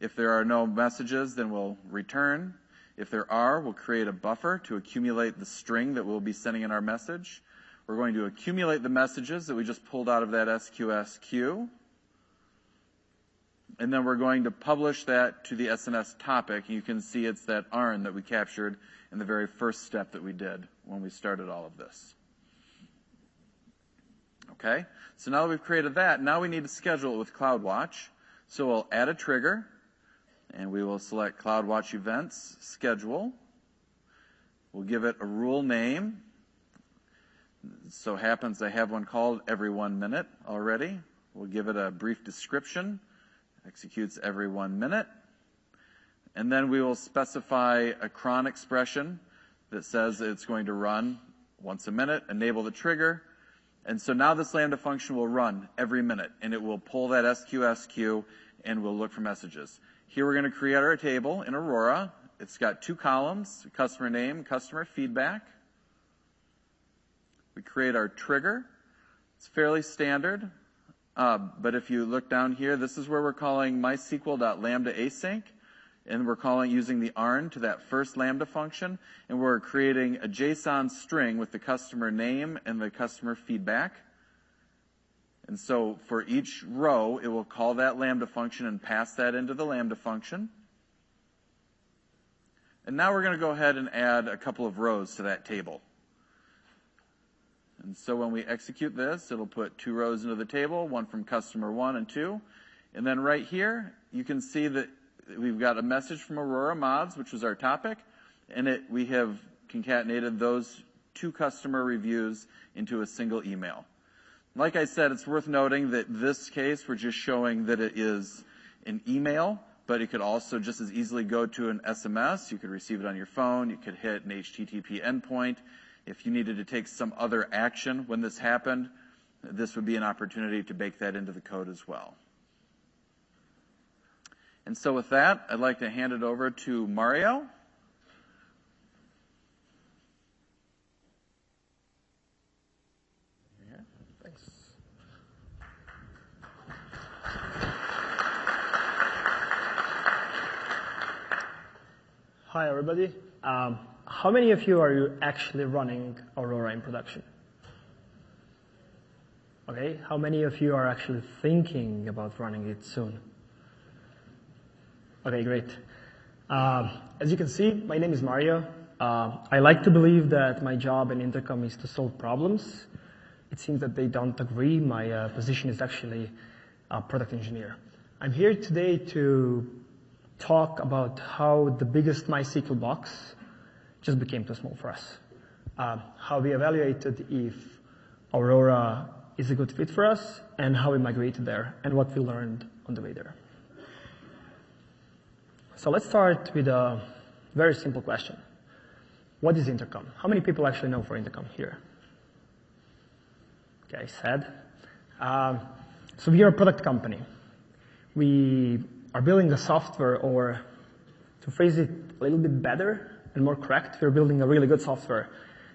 If there are no messages, then we'll return. If there are, we'll create a buffer to accumulate the string that we'll be sending in our message. We're going to accumulate the messages that we just pulled out of that SQS queue. And then we're going to publish that to the SNS topic. You can see it's that ARN that we captured in the very first step that we did when we started all of this. Okay? So now that we've created that, now we need to schedule it with CloudWatch. So we'll add a trigger, and we will select CloudWatch Events, Schedule. We'll give it a rule name. So happens I have one called every one minute already. We'll give it a brief description. Executes every one minute. And then we will specify a cron expression that says it's going to run once a minute, enable the trigger. And so now this Lambda function will run every minute and it will pull that SQS queue and will look for messages. Here we're going to create our table in Aurora. It's got two columns, customer name, customer feedback. We create our trigger. It's fairly standard. Uh, but if you look down here, this is where we're calling mysql.lambda async and we're calling using the ARN to that first Lambda function, and we're creating a JSON string with the customer name and the customer feedback. And so for each row, it will call that Lambda function and pass that into the Lambda function. And now we're going to go ahead and add a couple of rows to that table. And so when we execute this, it'll put two rows into the table, one from customer one and two. And then right here, you can see that we've got a message from Aurora Mods, which was our topic, and it, we have concatenated those two customer reviews into a single email. Like I said, it's worth noting that this case, we're just showing that it is an email, but it could also just as easily go to an SMS. You could receive it on your phone. You could hit an HTTP endpoint. If you needed to take some other action when this happened, this would be an opportunity to bake that into the code as well. And so with that, I'd like to hand it over to Mario. Thanks. Hi, everybody. Um, Um, how many of you are you actually running Aurora in production? Okay, how many of you are actually thinking about running it soon? Okay, great. Uh, as you can see, my name is Mario. Uh, I like to believe that my job in Intercom is to solve problems. It seems that they don't agree. My uh, position is actually a product engineer. I'm here today to talk about how the biggest MySQL box just became too small for us. Uh, how we evaluated if Aurora is a good fit for us and how we migrated there and what we learned on the way there. So let's start with a very simple question. What is intercom? How many people actually know for intercom here? Okay, said. Um, so we are a product company. We are building a software, or to phrase it a little bit better and more correct, we're building a really good software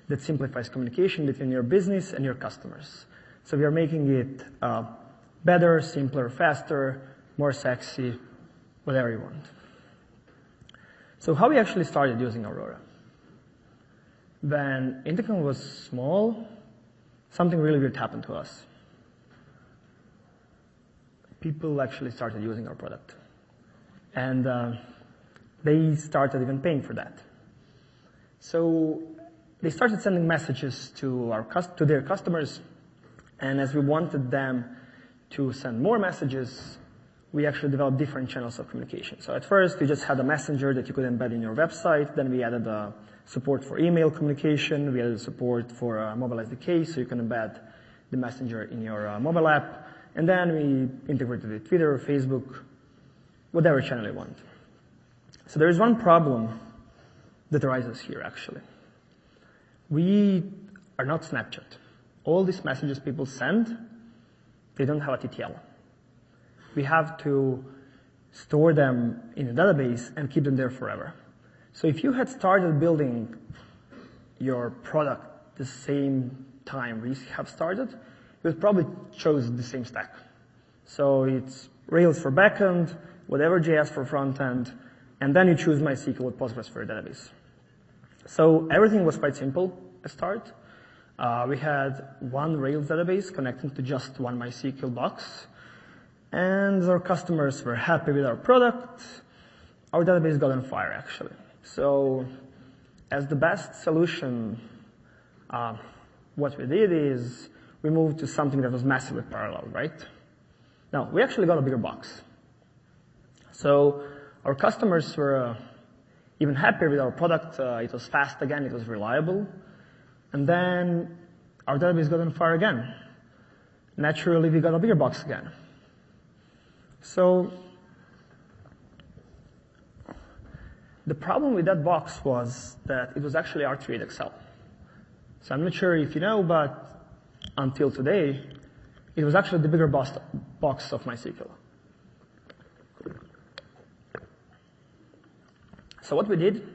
that simplifies communication between your business and your customers. So we are making it uh, better, simpler, faster, more sexy, whatever you want. So how we actually started using Aurora? When Intercom was small, something really weird happened to us. People actually started using our product. And uh, they started even paying for that. So they started sending messages to our to their customers, and as we wanted them to send more messages, we actually developed different channels of communication. So at first, we just had a messenger that you could embed in your website. Then we added a support for email communication. We added support for uh, mobile SDK, so you can embed the messenger in your uh, mobile app. And then we integrated with Twitter, Facebook, whatever channel you want. So there is one problem that arises here actually. We are not Snapchat. All these messages people send, they don't have a TTL. We have to store them in a database and keep them there forever. So if you had started building your product the same time we have started, you would probably chose the same stack. So it's Rails for backend, whatever JS for frontend, and then you choose MySQL with Postgres for your database. So everything was quite simple at start. Uh, we had one Rails database connecting to just one MySQL box, and our customers were happy with our product. Our database got on fire actually. So as the best solution, uh, what we did is we moved to something that was massively parallel, right? Now, we actually got a bigger box. So our customers were uh, even happier with our product. Uh, it was fast again, it was reliable. And then our database got on fire again. Naturally, we got a bigger box again. So the problem with that box was that it was actually R3.8XL. So I'm not sure if you know, but until today, it was actually the bigger box of MySQL. So what we did,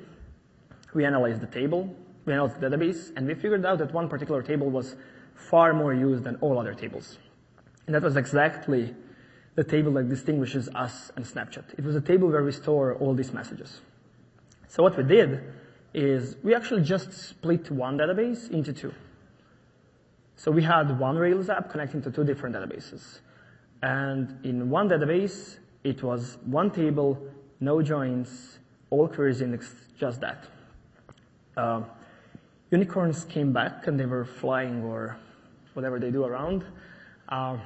we analyzed the table, we analyzed the database, and we figured out that one particular table was far more used than all other tables. And that was exactly the table that distinguishes us and Snapchat. It was a table where we store all these messages. So what we did is we actually just split one database into two. So we had one Rails app connecting to two different databases. And in one database, it was one table, no joins, all queries indexed, just that. Uh, unicorns came back and they were flying or whatever they do around. Uh,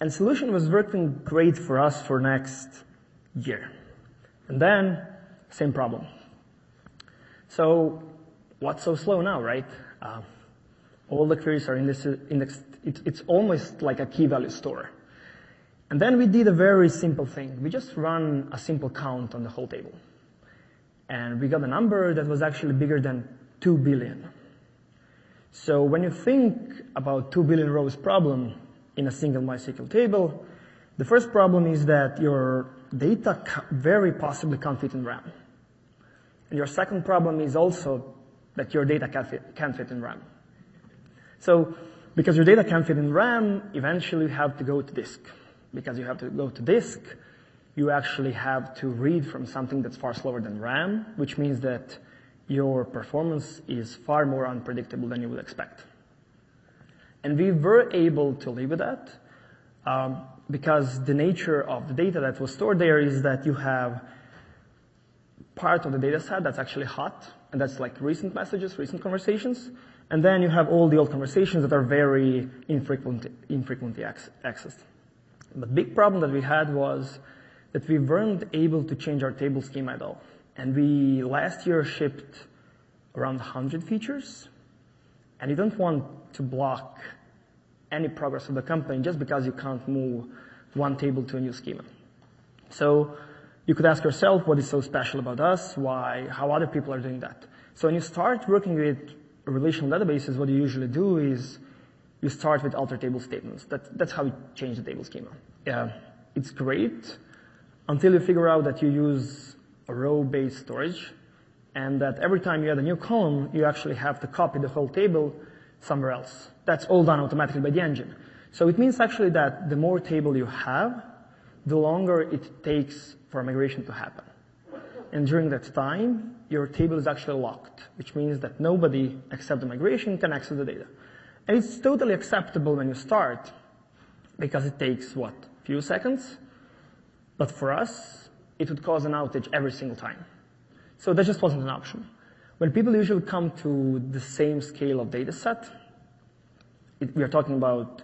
and solution was working great for us for next year. And then, same problem. So, what's so slow now, right? Uh, all the queries are indexed, indexed it, it's almost like a key value store. And then we did a very simple thing. We just run a simple count on the whole table. And we got a number that was actually bigger than 2 billion. So when you think about 2 billion rows problem in a single MySQL table, the first problem is that your data very possibly can't fit in RAM. And your second problem is also that your data can't fit, can't fit in RAM. So because your data can't fit in RAM, eventually you have to go to disk. Because you have to go to disk, you actually have to read from something that's far slower than RAM, which means that your performance is far more unpredictable than you would expect. And we were able to live with that um, because the nature of the data that was stored there is that you have part of the data set that's actually hot, and that's like recent messages, recent conversations, and then you have all the old conversations that are very infrequent, infrequently accessed. The big problem that we had was that we weren't able to change our table schema at all. And we last year shipped around 100 features, and you don't want to block any progress of the company just because you can't move one table to a new schema. So you could ask yourself what is so special about us, why, how other people are doing that. So when you start working with relational databases, what you usually do is you start with alter table statements. That, that's how you change the table schema. Yeah, it's great until you figure out that you use a row-based storage and that every time you add a new column, you actually have to copy the whole table somewhere else. That's all done automatically by the engine. So it means actually that the more table you have, the longer it takes for migration to happen. And during that time, your table is actually locked, which means that nobody except the migration can access the data. And it's totally acceptable when you start because it takes what? Few seconds but for us, it would cause an outage every single time. So that just wasn't an option. When people usually come to the same scale of data set, it, we are talking about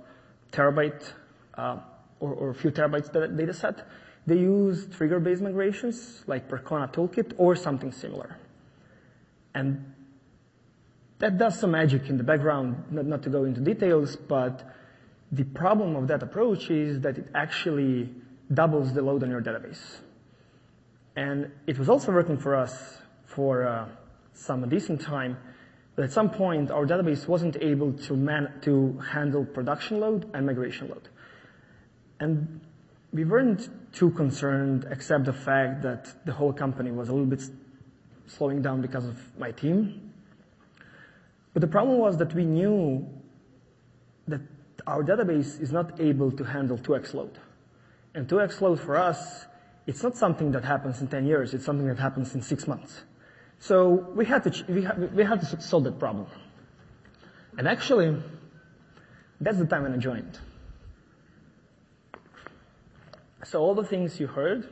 terabyte uh, or, or, a few terabytes data set, they use trigger-based migrations like Percona Toolkit or something similar. And that does some magic in the background, not, not to go into details, but the problem of that approach is that it actually doubles the load on your database. And it was also working for us for uh, some decent time. But at some point, our database wasn't able to, man- to handle production load and migration load. And we weren't too concerned, except the fact that the whole company was a little bit slowing down because of my team. But the problem was that we knew that our database is not able to handle 2x load. And 2x load for us, it's not something that happens in 10 years, it's something that happens in six months. So we had to, we had, to solve that problem. And actually, that's the time when I joined. So all the things you heard,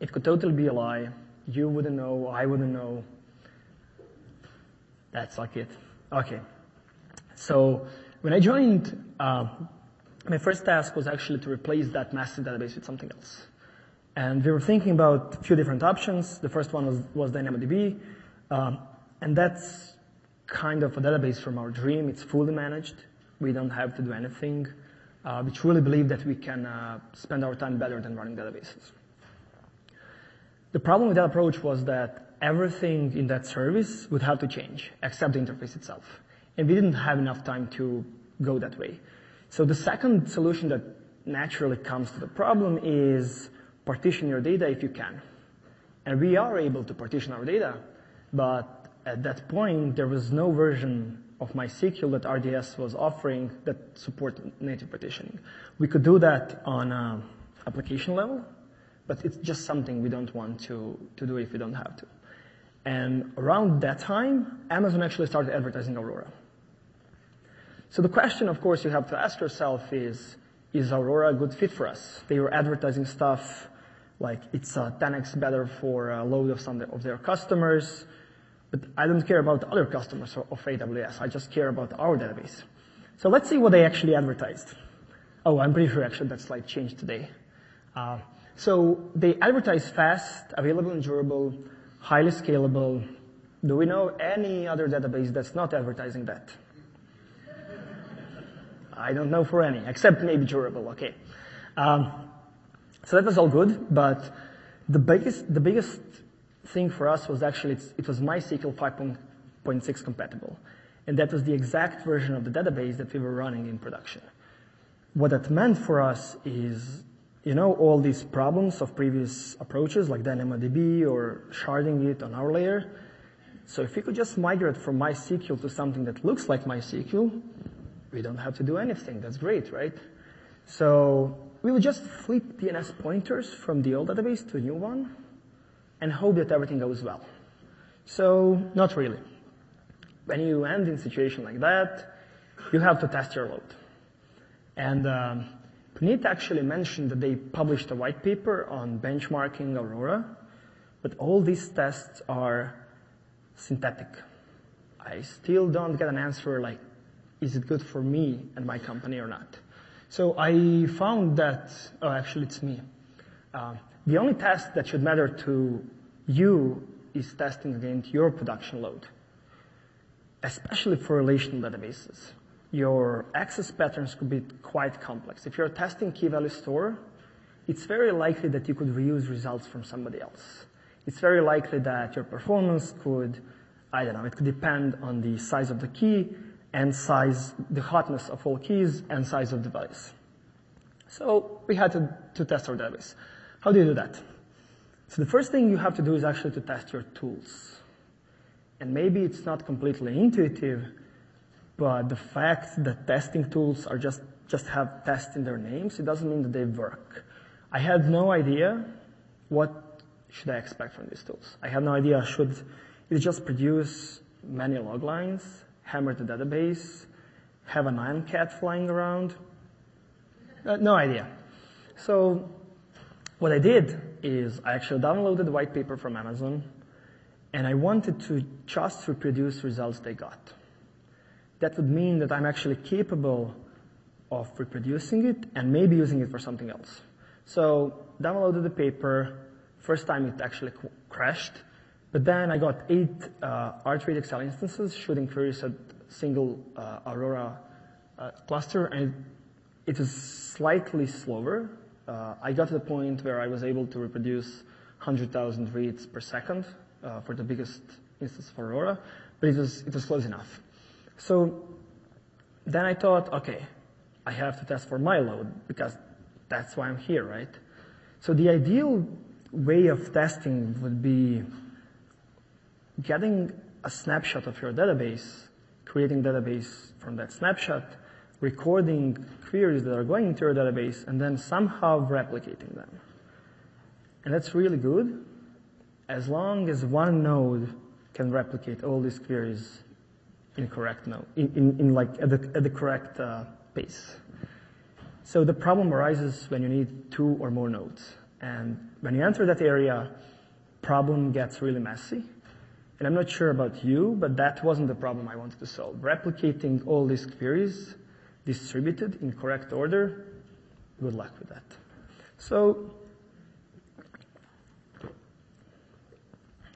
it could totally be a lie. You wouldn't know, I wouldn't know. That's like it. Okay. So when I joined, uh, my first task was actually to replace that massive database with something else. And we were thinking about a few different options. The first one was, was DynamoDB. Um, and that's kind of a database from our dream. It's fully managed. We don't have to do anything. Uh, we truly believe that we can uh, spend our time better than running databases. The problem with that approach was that everything in that service would have to change, except the interface itself. And we didn't have enough time to go that way. So the second solution that naturally comes to the problem is partition your data if you can. And we are able to partition our data, but at that point, there was no version of MySQL that RDS was offering that supported native partitioning. We could do that on a application level, but it's just something we don't want to, to do if we don't have to. And around that time, Amazon actually started advertising Aurora. So the question, of course, you have to ask yourself is, is Aurora a good fit for us? They were advertising stuff like it's uh, 10x better for a load of some of their customers. But I don't care about other customers of AWS. I just care about our database. So let's see what they actually advertised. Oh, I'm pretty sure actually that slide changed today. Uh, so they advertise fast, available and durable, highly scalable. Do we know any other database that's not advertising that? I don't know for any, except maybe durable. Okay. Um, so that was all good, but the biggest, the biggest thing for us was actually it was MySQL 5.6 compatible. And that was the exact version of the database that we were running in production. What that meant for us is, you know, all these problems of previous approaches like DynamoDB or sharding it on our layer. So if we could just migrate from MySQL to something that looks like MySQL, we don't have to do anything. That's great, right? So we would just flip DNS pointers from the old database to a new one and hope that everything goes well. So not really. When you end in a situation like that, you have to test your load. And um, Puneet actually mentioned that they published a white paper on benchmarking Aurora, but all these tests are synthetic. I still don't get an answer like, is it good for me and my company or not? So I found that, oh, actually it's me. Uh, the only test that should matter to you is testing against your production load, especially for relational databases. Your access patterns could be quite complex. If you're testing key value store, it's very likely that you could reuse results from somebody else. It's very likely that your performance could, I don't know, it could depend on the size of the key and size, the hotness of all keys and size of device. So we had to, to test our database. How do you do that? So the first thing you have to do is actually to test your tools. And maybe it's not completely intuitive, but the fact that testing tools are just, just have test in their names, it doesn't mean that they work. I had no idea what should I expect from these tools. I had no idea should it just produce many log lines, hammer the database, have an iron cat flying around? Uh, no idea. So what I did is I actually downloaded the white paper from Amazon and I wanted to just reproduce results they got. That would mean that I'm actually capable of reproducing it and maybe using it for something else. So downloaded the paper. First time it actually crashed, but then I got eight uh, R3XL instances shooting queries at single uh, Aurora uh, cluster, and it was slightly slower. Uh, I got to the point where I was able to reproduce 100,000 reads per second uh, for the biggest instance for Aurora, but it was, it was close enough. So then I thought, okay, I have to test for my load because that's why I'm here, right? So the ideal way of testing would be getting a snapshot of your database, creating database from that snapshot, recording queries that are going into your database, and then somehow replicating them. And that's really good as long as one node can replicate all these queries in correct node, in, in, in like at the, at the correct uh, pace. So the problem arises when you need two or more nodes. And when you enter that area, problem gets really messy. And I'm not sure about you, but that wasn't the problem I wanted to solve. Replicating all these queries distributed in correct order, good luck with that. So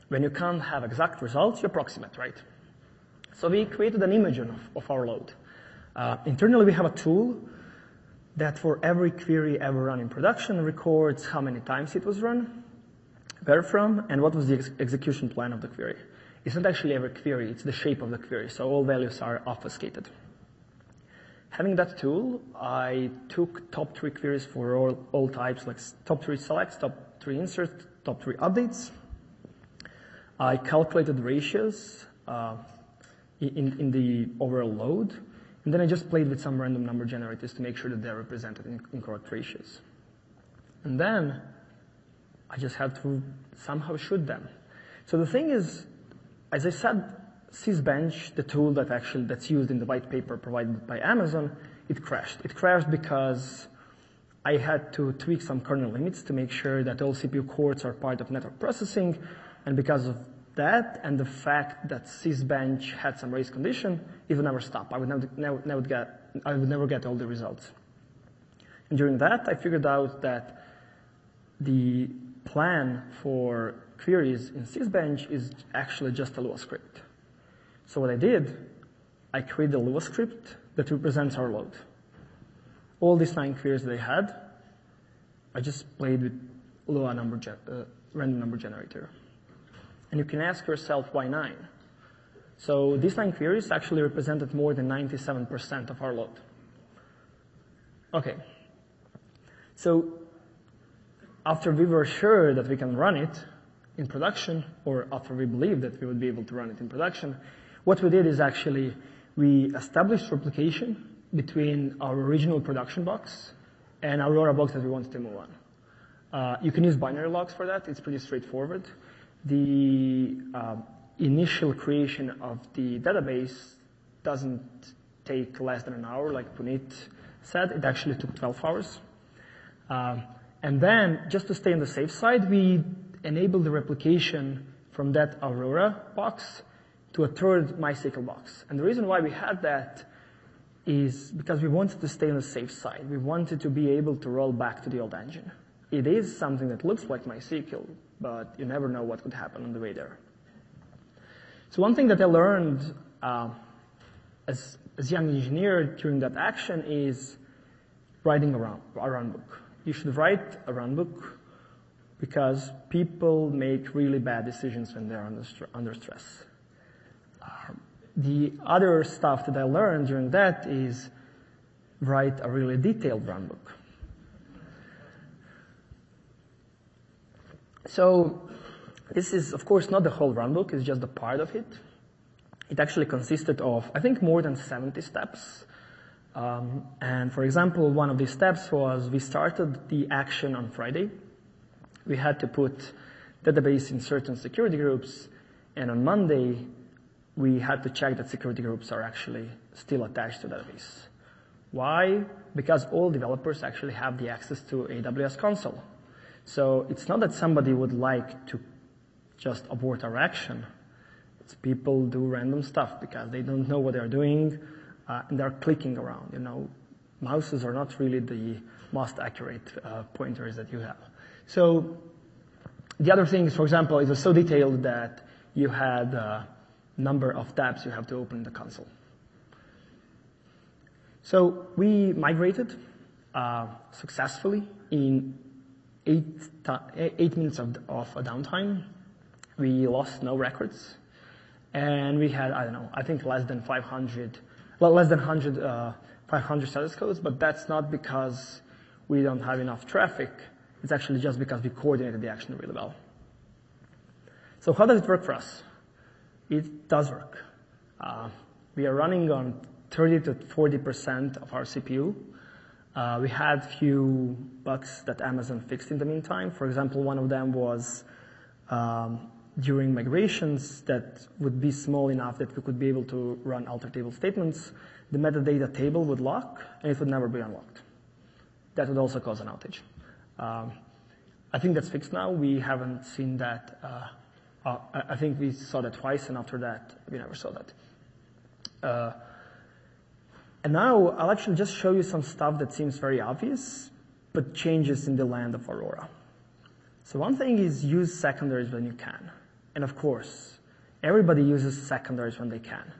when you can't have exact results, you approximate, right? So we created an image of, of our load. Uh, internally, we have a tool that for every query ever run in production records how many times it was run, where from, and what was the ex- execution plan of the query. It's not actually every query, it's the shape of the query, so all values are obfuscated. Having that tool, I took top three queries for all, all types, like top three selects, top three inserts, top three updates. I calculated ratios uh, in, in the overall load, and then I just played with some random number generators to make sure that they're represented in, in correct ratios. And then I just had to somehow shoot them. So the thing is, as I said, Sysbench, the tool that actually that's used in the white paper provided by Amazon, it crashed. It crashed because I had to tweak some kernel limits to make sure that all CPU cores are part of network processing, and because of that and the fact that Sysbench had some race condition, it would never stop. I would never, never, never get, I would never get all the results. And during that, I figured out that the plan for queries in Sysbench is actually just a Lua script. So what I did, I created a Lua script that represents our load. All these nine queries that I had, I just played with Lua number uh, random number generator. And you can ask yourself, why nine? So these nine queries actually represented more than 97% of our load. Okay. So after we were sure that we can run it in production, or after we believed that we would be able to run it in production, what we did is actually we established replication between our original production box and our Aurora box that we wanted to move on. Uh, you can use binary logs for that. It's pretty straightforward. The uh, initial creation of the database doesn't take less than an hour, like Puneet said. It actually took 12 hours. Um, and then, just to stay on the safe side, we enable the replication from that Aurora box to a third MySQL box. And the reason why we had that is because we wanted to stay on the safe side. We wanted to be able to roll back to the old engine. It is something that looks like MySQL, but you never know what could happen on the way there. So one thing that I learned uh, as as young engineer during that action is writing a run, a run book. You should write a run book because people make really bad decisions when they're under, under stress. Uh, the other stuff that I learned during that is write a really detailed run book. So this is, of course, not the whole runbook, it's just a part of it. It actually consisted of, I think, more than 70 steps. Um, and for example, one of these steps was we started the action on Friday. We had to put database in certain security groups, and on Monday, we had to check that security groups are actually still attached to database. Why? Because all developers actually have the access to AWS console. So it's not that somebody would like to just abort our action. It's people do random stuff because they don't know what they're doing uh, and they're clicking around. You know, mouses are not really the most accurate uh, pointers that you have. So the other things, for example, it was so detailed that you had a number of tabs you have to open in the console. So we migrated uh, successfully in eight, eight minutes of, of downtime. We lost no records. And we had, I don't know, I think less than 500, well, less than 100, uh, 500 status codes, but that's not because we don't have enough traffic. It's actually just because we coordinated the action really well. So how does it work for us? It does work. Uh, we are running on 30 to 40% of our CPU. Uh, we had few bugs that Amazon fixed in the meantime. For example, one of them was um, during migrations that would be small enough that we could be able to run alter table statements, the metadata table would lock and it would never be unlocked. That would also cause an outage. Um, I think that's fixed now. We haven't seen that. Uh, uh, I think we saw that twice, and after that, we never saw that. Uh, and now I'll actually just show you some stuff that seems very obvious, but changes in the land of Aurora. So one thing is use secondaries when you can. And of course, everybody uses secondaries when they can.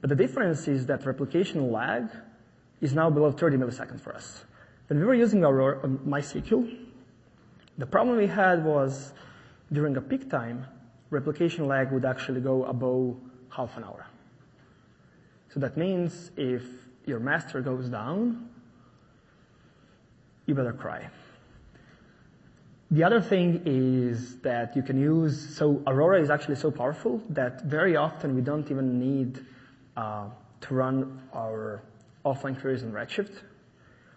But the difference is that replication lag is now below 30 milliseconds for us. When we were using Aurora, uh, MySQL, the problem we had was during a peak time, replication lag would actually go above half an hour. So that means if your master goes down, you better cry. The other thing is that you can use, so Aurora is actually so powerful that very often we don't even need uh, to run our offline queries in Redshift.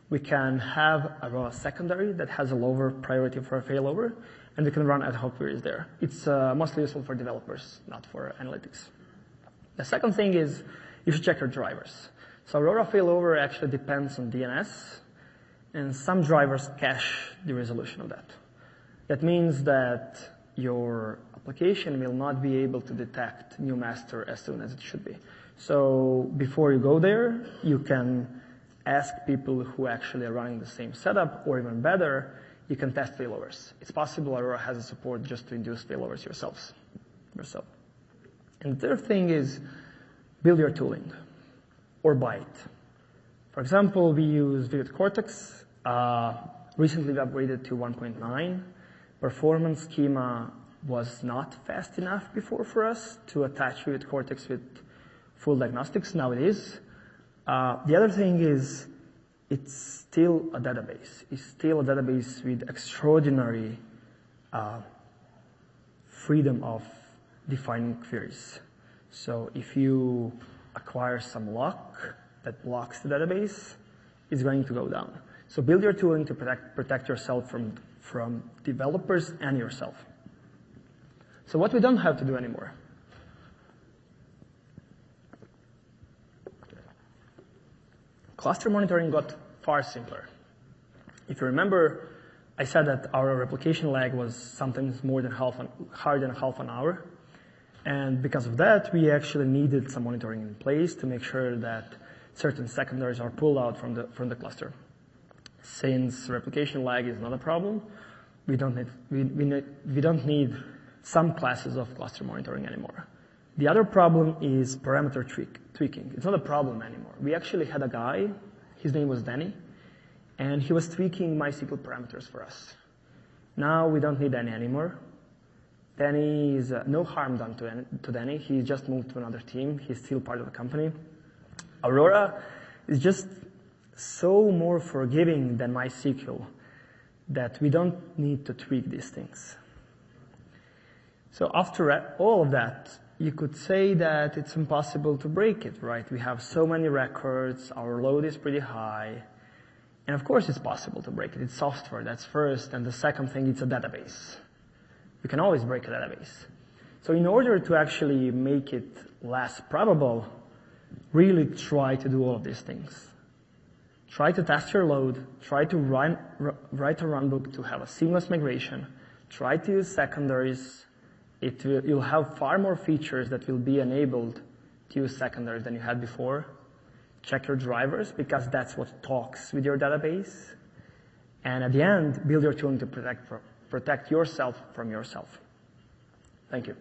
We can have Aurora secondary that has a lower priority for a failover, and we can run ad hoc queries there. It's uh, mostly useful for developers, not for analytics. The second thing is you should check your drivers. So Aurora failover actually depends on DNS, and some drivers cache the resolution of that. That means that your application will not be able to detect new master as soon as it should be. So before you go there, you can ask people who actually are running the same setup, or even better, you can test failovers. It's possible Aurora has a support just to induce failovers yourselves, yourself. And the third thing is build your tooling or buy it. For example, we use VividCortex. Uh, recently we upgraded to 1.9 performance schema was not fast enough before for us to attach VividCortex with full diagnostics. Now it is. Uh, the other thing is it's still a database. It's still a database with extraordinary uh, freedom of defining queries. So if you acquire some lock that blocks the database, it's going to go down. So build your tooling to protect, protect yourself from from developers and yourself. So what we don't have to do anymore. Cluster monitoring got far simpler. If you remember, I said that our replication lag was sometimes more than half an, higher than half an hour. And because of that, we actually needed some monitoring in place to make sure that certain secondaries are pulled out from the, from the cluster. Since replication lag is not a problem, we don't need, we, we, we don't need some classes of cluster monitoring anymore. The other problem is parameter tweak, tweaking. It's not a problem anymore. We actually had a guy, his name was Danny, and he was tweaking MySQL parameters for us. Now we don't need Danny anymore. Danny is uh, no harm done to, to Danny. He just moved to another team. He's still part of the company. Aurora is just so more forgiving than MySQL that we don't need to tweak these things. So after all of that, you could say that it's impossible to break it, right? We have so many records, our load is pretty high, and of course it's possible to break it. It's software, that's first, and the second thing, it's a database. You can always break a database. So in order to actually make it less probable, really try to do all of these things. Try to test your load. Try to run, write a runbook to have a seamless migration. Try to use secondaries. It will, you'll have far more features that will be enabled to use secondaries than you had before. Check your drivers because that's what talks with your database. And at the end, build your tooling to protect, protect yourself from yourself. Thank you.